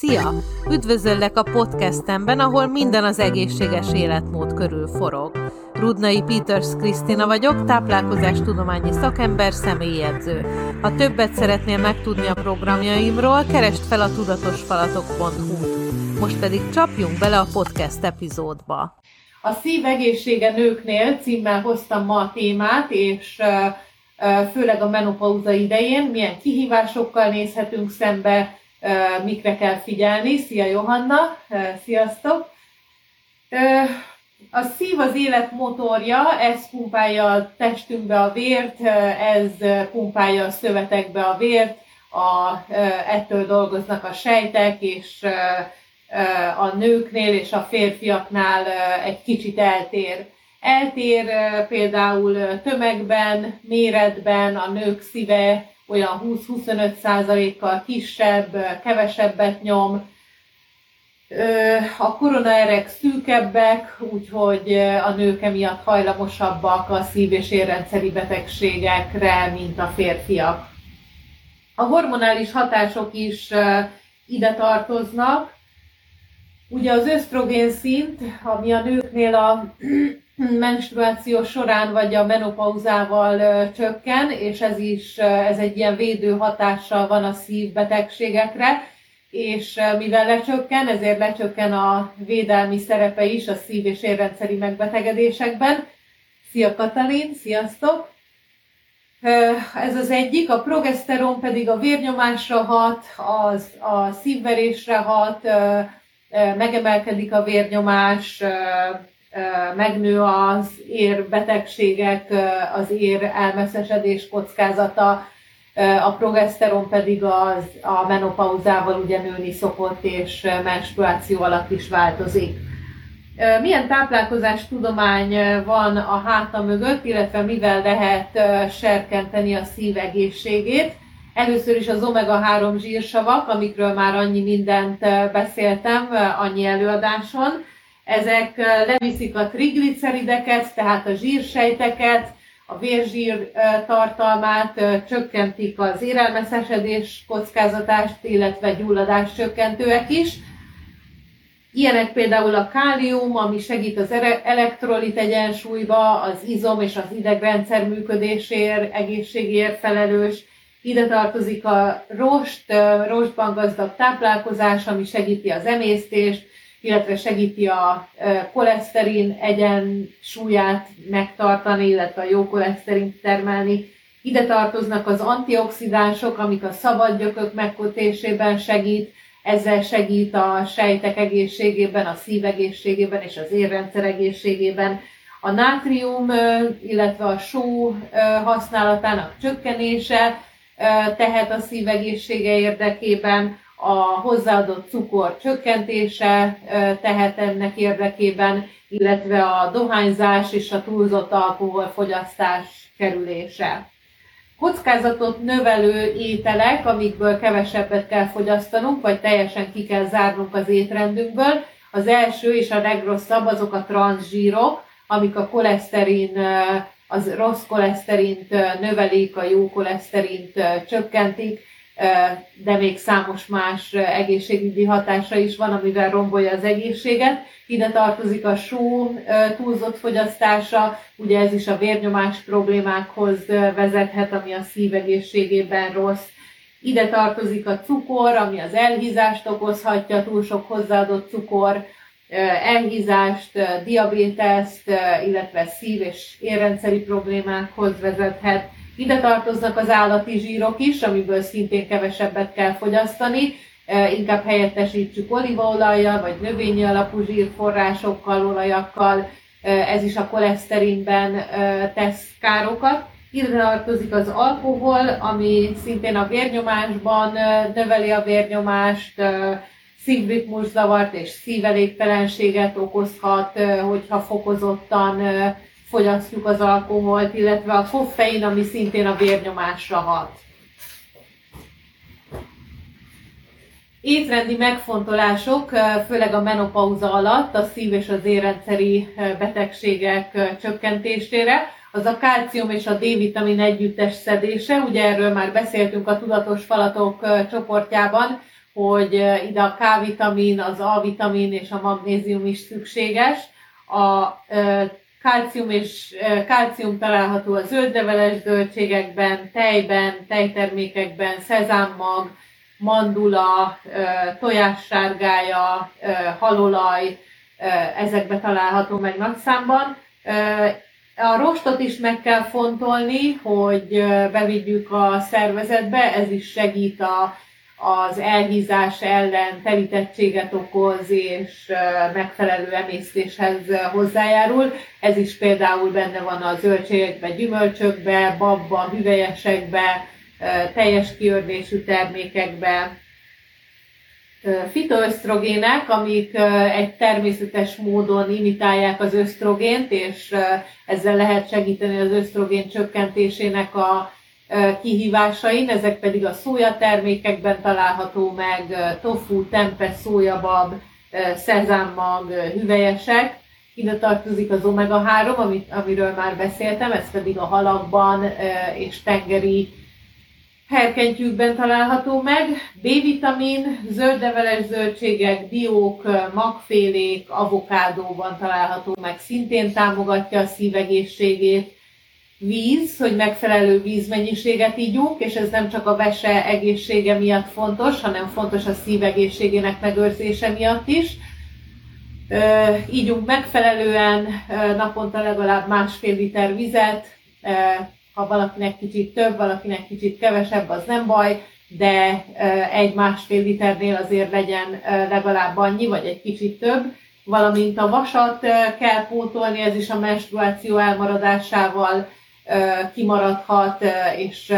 Szia! Üdvözöllek a podcastemben, ahol minden az egészséges életmód körül forog. Rudnai Peters Krisztina vagyok, táplálkozástudományi szakember, személyedző. Ha többet szeretnél megtudni a programjaimról, keresd fel a tudatosfalatok.hu-t. Most pedig csapjunk bele a podcast epizódba. A szív egészsége nőknél címmel hoztam ma a témát, és főleg a menopauza idején milyen kihívásokkal nézhetünk szembe, mikre kell figyelni. Szia Johanna, sziasztok! A szív az élet motorja, ez pumpálja a testünkbe a vért, ez pumpálja a szövetekbe a vért, a, ettől dolgoznak a sejtek, és a nőknél és a férfiaknál egy kicsit eltér. Eltér például tömegben, méretben, a nők szíve olyan 20-25 százalékkal kisebb, kevesebbet nyom, a koronaerek szűkebbek, úgyhogy a nők emiatt hajlamosabbak a szív- és érrendszeri betegségekre, mint a férfiak. A hormonális hatások is ide tartoznak. Ugye az ösztrogén szint, ami a nőknél a menstruáció során vagy a menopauzával csökken, és ez is ez egy ilyen védő hatással van a szívbetegségekre, és mivel lecsökken, ezért lecsökken a védelmi szerepe is a szív- és érrendszeri megbetegedésekben. Szia Katalin, sziasztok! Ez az egyik, a progeszteron pedig a vérnyomásra hat, az a szívverésre hat, megemelkedik a vérnyomás, megnő az érbetegségek, az ér elmeszesedés kockázata, a progeszteron pedig az, a menopauzával ugye nőni szokott, és menstruáció alatt is változik. Milyen táplálkozás tudomány van a háta mögött, illetve mivel lehet serkenteni a szív egészségét? Először is az omega-3 zsírsavak, amikről már annyi mindent beszéltem annyi előadáson. Ezek leviszik a triglicerideket, tehát a zsírsejteket, a vérzsír tartalmát, csökkentik az érelmeszesedés kockázatást, illetve gyulladás csökkentőek is. Ilyenek például a kálium, ami segít az elektrolit egyensúlyba, az izom és az idegrendszer működésért, egészségért felelős. Ide tartozik a rost, rostban gazdag táplálkozás, ami segíti az emésztést, illetve segíti a koleszterin egyensúlyát megtartani, illetve a jó koleszterint termelni. Ide tartoznak az antioxidánsok, amik a szabad gyökök megkötésében segít, ezzel segít a sejtek egészségében, a szív egészségében és az érrendszer egészségében. A nátrium, illetve a só használatának csökkenése tehet a szív egészsége érdekében, a hozzáadott cukor csökkentése tehet ennek érdekében, illetve a dohányzás és a túlzott alkoholfogyasztás kerülése. Kockázatot növelő ételek, amikből kevesebbet kell fogyasztanunk, vagy teljesen ki kell zárnunk az étrendünkből. Az első és a legrosszabb azok a transzsírok, amik a koleszterin, az rossz koleszterint növelik, a jó koleszterint csökkentik, de még számos más egészségügyi hatása is van, amivel rombolja az egészséget. Ide tartozik a só túlzott fogyasztása, ugye ez is a vérnyomás problémákhoz vezethet, ami a szívegészségében rossz. Ide tartozik a cukor, ami az elhízást okozhatja, túl sok hozzáadott cukor, elhízást, diabéteszt, illetve szív- és érrendszeri problémákhoz vezethet ide tartoznak az állati zsírok is, amiből szintén kevesebbet kell fogyasztani, e, inkább helyettesítsük olívaolajjal, vagy növényi alapú zsírforrásokkal, olajakkal, e, ez is a koleszterinben e, tesz károkat. Ide tartozik az alkohol, ami szintén a vérnyomásban növeli a vérnyomást, szívritmuszavart és szívelégtelenséget okozhat, hogyha fokozottan fogyasztjuk az alkoholt, illetve a koffein, ami szintén a vérnyomásra hat. Étrendi megfontolások, főleg a menopauza alatt a szív- és az érrendszeri betegségek csökkentésére, az a kálcium és a D-vitamin együttes szedése, ugye erről már beszéltünk a tudatos falatok csoportjában, hogy ide a K-vitamin, az A-vitamin és a magnézium is szükséges. A Kálcium és kálcium található a zöldleveles zöldségekben, tejben, tejtermékekben, szezámmag, mandula, tojássárgája, halolaj, ezekbe található meg nagy számban. A rostot is meg kell fontolni, hogy bevigyük a szervezetbe, ez is segít a az elhízás ellen terítettséget okoz és megfelelő emésztéshez hozzájárul. Ez is például benne van a zöldségekben, gyümölcsökben, babba, hüvelyesekben, teljes kiördésű termékekben. Fitoösztrogének, amik egy természetes módon imitálják az ösztrogént, és ezzel lehet segíteni az ösztrogén csökkentésének a kihívásain, ezek pedig a szója termékekben található meg, tofu, tempe, szójabab, szezámmag, hüvelyesek. Ide tartozik az omega-3, amit, amiről már beszéltem, ez pedig a halakban és tengeri herkentyűkben található meg. B-vitamin, zöldleveles zöldségek, diók, magfélék, avokádóban található meg, szintén támogatja a szívegészségét víz, hogy megfelelő vízmennyiséget ígyunk, és ez nem csak a vese egészsége miatt fontos, hanem fontos a szív egészségének megőrzése miatt is. Ígyunk megfelelően, naponta legalább másfél liter vizet, ha valakinek kicsit több, valakinek kicsit kevesebb, az nem baj, de egy-másfél liternél azért legyen legalább annyi, vagy egy kicsit több, valamint a vasat kell pótolni, ez is a menstruáció elmaradásával kimaradhat, és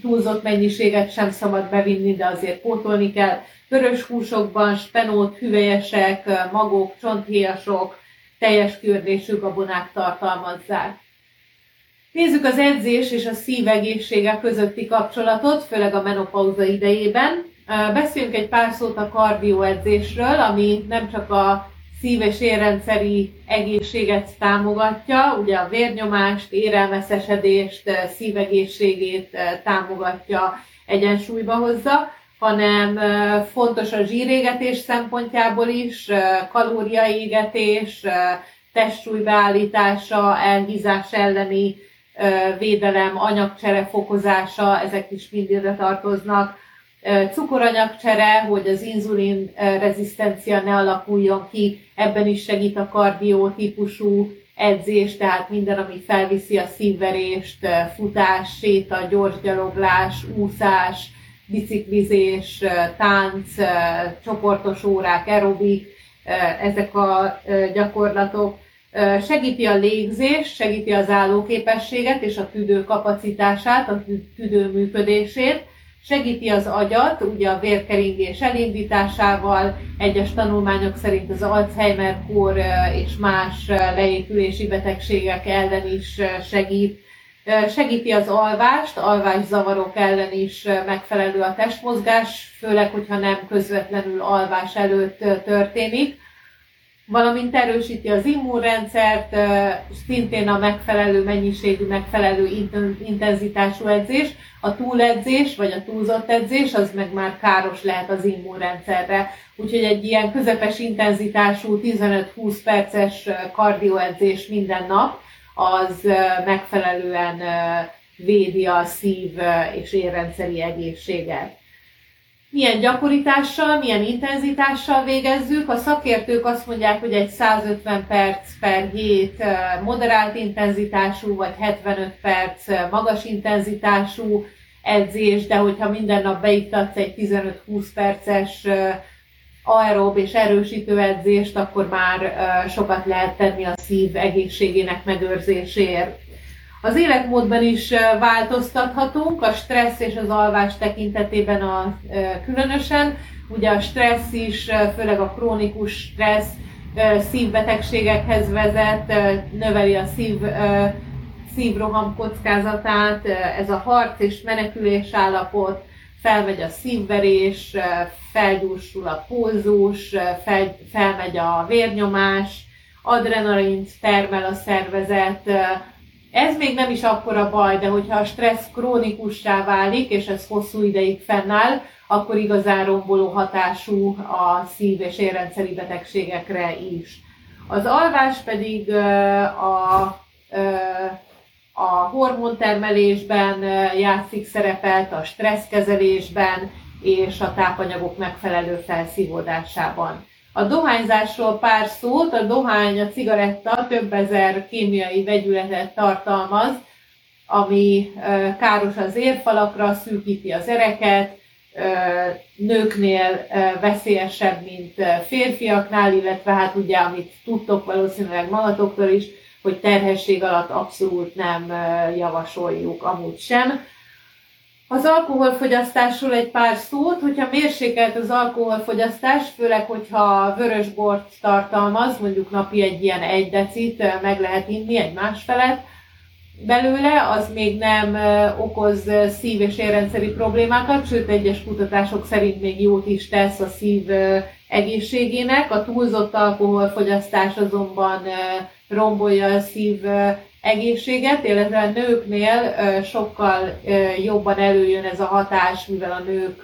túlzott mennyiséget sem szabad bevinni, de azért pótolni kell. Vörös húsokban spenót, hüvelyesek, magok, csonthéjasok, teljes kérdésű gabonák tartalmazzák. Nézzük az edzés és a szívegészsége közötti kapcsolatot, főleg a menopauza idejében. Beszéljünk egy pár szót a kardioedzésről, ami nem csak a szív- és érrendszeri egészséget támogatja, ugye a vérnyomást, érelmeszesedést, szívegészségét támogatja, egyensúlyba hozza, hanem fontos a zsírégetés szempontjából is, kalóriaégetés, testsúlybeállítása, elhízás elleni védelem, anyagcsere fokozása, ezek is mind ide tartoznak cukoranyagcsere, hogy az inzulin rezisztencia ne alakuljon ki, ebben is segít a kardió típusú edzés, tehát minden, ami felviszi a szívverést, futás, séta, gyorsgyaloglás, úszás, biciklizés, tánc, csoportos órák, aerobik, ezek a gyakorlatok. Segíti a légzés, segíti az állóképességet és a tüdő kapacitását, a tüdő működését, Segíti az agyat, ugye a vérkeringés elindításával, egyes tanulmányok szerint az Alzheimer-kór és más leépülési betegségek ellen is segít. Segíti az alvást, alvászavarok ellen is megfelelő a testmozgás, főleg, hogyha nem közvetlenül alvás előtt történik valamint erősíti az immunrendszert, szintén a megfelelő mennyiségű, megfelelő intenzitású edzés, a túledzés vagy a túlzott edzés, az meg már káros lehet az immunrendszerre. Úgyhogy egy ilyen közepes intenzitású 15-20 perces kardioedzés minden nap, az megfelelően védi a szív és érrendszeri egészséget milyen gyakoritással, milyen intenzitással végezzük. A szakértők azt mondják, hogy egy 150 perc per hét moderált intenzitású, vagy 75 perc magas intenzitású edzés, de hogyha minden nap beiktatsz egy 15-20 perces aerob és erősítő edzést, akkor már sokat lehet tenni a szív egészségének megőrzéséért. Az életmódban is változtathatunk, a stressz és az alvás tekintetében a, különösen. Ugye a stressz is, főleg a krónikus stressz szívbetegségekhez vezet, növeli a szív, szívroham kockázatát, ez a harc és menekülés állapot, felmegy a szívverés, felgyorsul a pulzus, fel, felmegy a vérnyomás, adrenalint termel a szervezet, Ez még nem is akkora baj, de hogyha a stressz krónikussá válik, és ez hosszú ideig fennáll, akkor igazán romboló hatású a szív- és érrendszeri betegségekre is. Az alvás pedig a, a hormontermelésben játszik szerepet, a stresszkezelésben és a tápanyagok megfelelő felszívódásában. A dohányzásról pár szót, a dohány, a cigaretta több ezer kémiai vegyületet tartalmaz, ami káros az érfalakra, szűkíti az ereket, nőknél veszélyesebb, mint férfiaknál, illetve hát ugye, amit tudtok valószínűleg magatoktól is, hogy terhesség alatt abszolút nem javasoljuk amúgy sem. Az alkoholfogyasztásról egy pár szót, hogyha mérsékelt az alkoholfogyasztás, főleg, hogyha vörösbort tartalmaz, mondjuk napi egy ilyen egy decit meg lehet inni, egy másfelet, belőle, az még nem okoz szív- és érrendszeri problémákat, sőt egyes kutatások szerint még jót is tesz a szív egészségének. A túlzott alkoholfogyasztás azonban rombolja a szív egészséget, illetve a nőknél sokkal jobban előjön ez a hatás, mivel a nők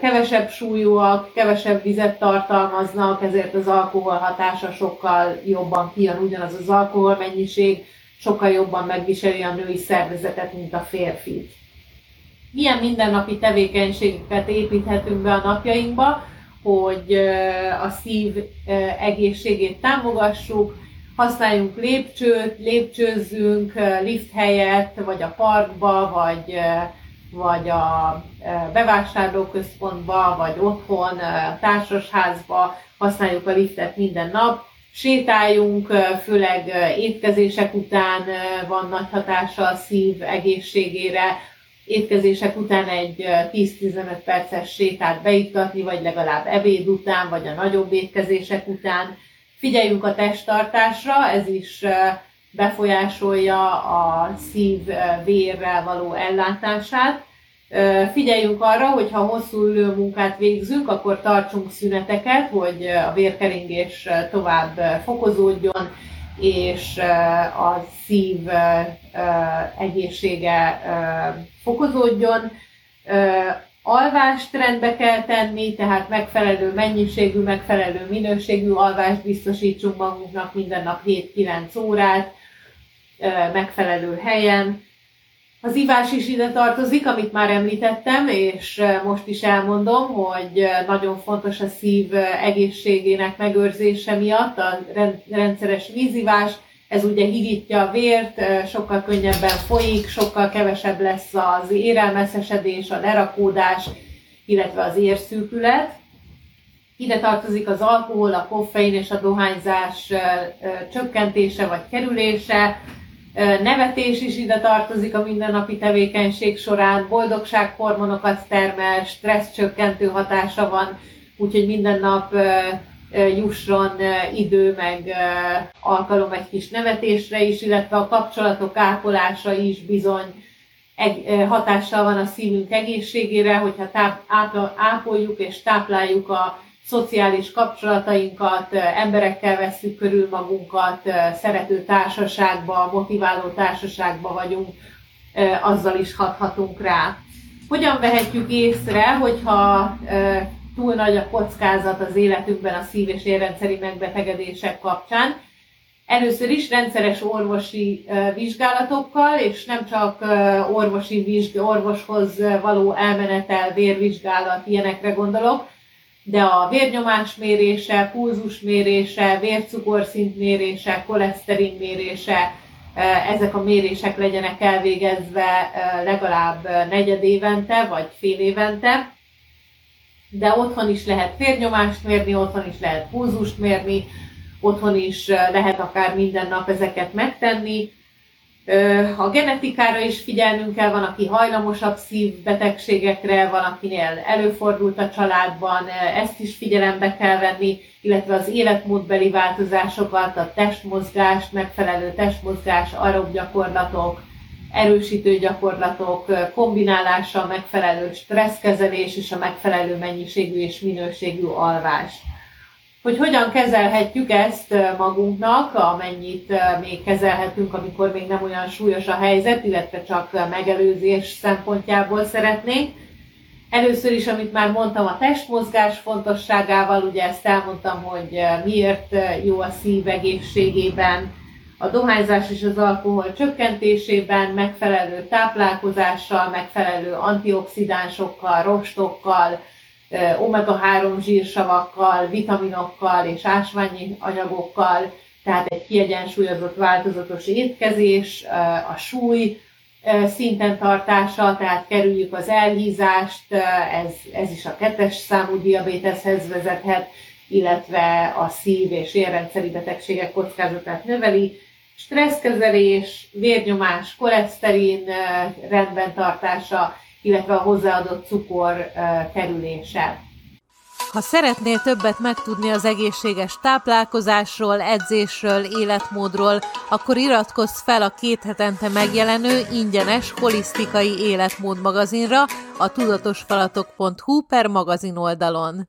kevesebb súlyúak, kevesebb vizet tartalmaznak, ezért az alkohol hatása sokkal jobban kijön, ugyanaz az alkohol mennyiség, sokkal jobban megviseli a női szervezetet, mint a férfit. Milyen mindennapi tevékenységeket építhetünk be a napjainkba, hogy a szív egészségét támogassuk, használjunk lépcsőt, lépcsőzzünk lift helyett, vagy a parkba, vagy, vagy a bevásárlóközpontba, vagy otthon, társasházba. Használjuk a liftet minden nap, sétáljunk, főleg étkezések után van nagy hatása a szív egészségére, étkezések után egy 10-15 perces sétát beiktatni, vagy legalább ebéd után, vagy a nagyobb étkezések után. Figyeljünk a testtartásra, ez is befolyásolja a szív vérrel való ellátását. Figyeljünk arra, hogy ha hosszú ülő munkát végzünk, akkor tartsunk szüneteket, hogy a vérkeringés tovább fokozódjon, és a szív egészsége fokozódjon. Alvást rendbe kell tenni, tehát megfelelő mennyiségű, megfelelő minőségű alvást biztosítsunk magunknak minden nap 7-9 órát, megfelelő helyen az ivás is ide tartozik, amit már említettem, és most is elmondom, hogy nagyon fontos a szív egészségének megőrzése miatt a rendszeres vízivás. Ez ugye higítja a vért, sokkal könnyebben folyik, sokkal kevesebb lesz az érelmeszesedés, a lerakódás, illetve az érszűkület. Ide tartozik az alkohol, a koffein és a dohányzás csökkentése vagy kerülése, Nevetés is ide tartozik a mindennapi tevékenység során, boldogsághormonokat termel, stressz csökkentő hatása van, úgyhogy minden nap jusson idő, meg alkalom egy kis nevetésre is, illetve a kapcsolatok ápolása is bizony hatással van a szívünk egészségére, hogyha táp, ápoljuk és tápláljuk a szociális kapcsolatainkat, emberekkel veszük körül magunkat, szerető társaságba, motiváló társaságba vagyunk, azzal is hathatunk rá. Hogyan vehetjük észre, hogyha túl nagy a kockázat az életünkben a szív- és érrendszeri megbetegedések kapcsán? Először is rendszeres orvosi vizsgálatokkal, és nem csak orvosi vizsg, orvoshoz való elmenetel, vérvizsgálat, ilyenekre gondolok, de a vérnyomás mérése, pulzus mérése, vércukorszint mérése, koleszterin mérése, ezek a mérések legyenek elvégezve legalább negyed évente vagy fél évente. De otthon is lehet vérnyomást mérni, otthon is lehet pulzust mérni, otthon is eh, lehet akár minden nap ezeket megtenni. A genetikára is figyelnünk kell, van, aki hajlamosabb szívbetegségekre, van, akinél előfordult a családban, ezt is figyelembe kell venni, illetve az életmódbeli változásokat, a testmozgást, megfelelő testmozgás, aerob gyakorlatok, erősítő gyakorlatok kombinálása, a megfelelő stresszkezelés és a megfelelő mennyiségű és minőségű alvás. hogy hogyan kezelhetjük ezt magunknak, amennyit még kezelhetünk, amikor még nem olyan súlyos a helyzet, illetve csak megelőzés szempontjából szeretnénk. Először is, amit már mondtam, a testmozgás fontosságával, ugye ezt elmondtam, hogy miért jó a szív egészségében, a dohányzás és az alkohol csökkentésében, megfelelő táplálkozással, megfelelő antioxidánsokkal, rostokkal, omega-3 zsírsavakkal, vitaminokkal és ásványi anyagokkal, tehát egy kiegyensúlyozott, változatos étkezés, a súly szinten tartása, tehát kerüljük az elhízást, ez, ez is a kettes számú diabéteshez vezethet, illetve a szív- és érrendszeri betegségek kockázatát növeli, stresszkezelés, vérnyomás, koleszterin rendben tartása, illetve a hozzáadott cukor kerülése. Ha szeretnél többet megtudni az egészséges táplálkozásról, edzésről, életmódról, akkor iratkozz fel a két hetente megjelenő ingyenes holisztikai életmód magazinra a tudatosfalatok.hu per magazin oldalon.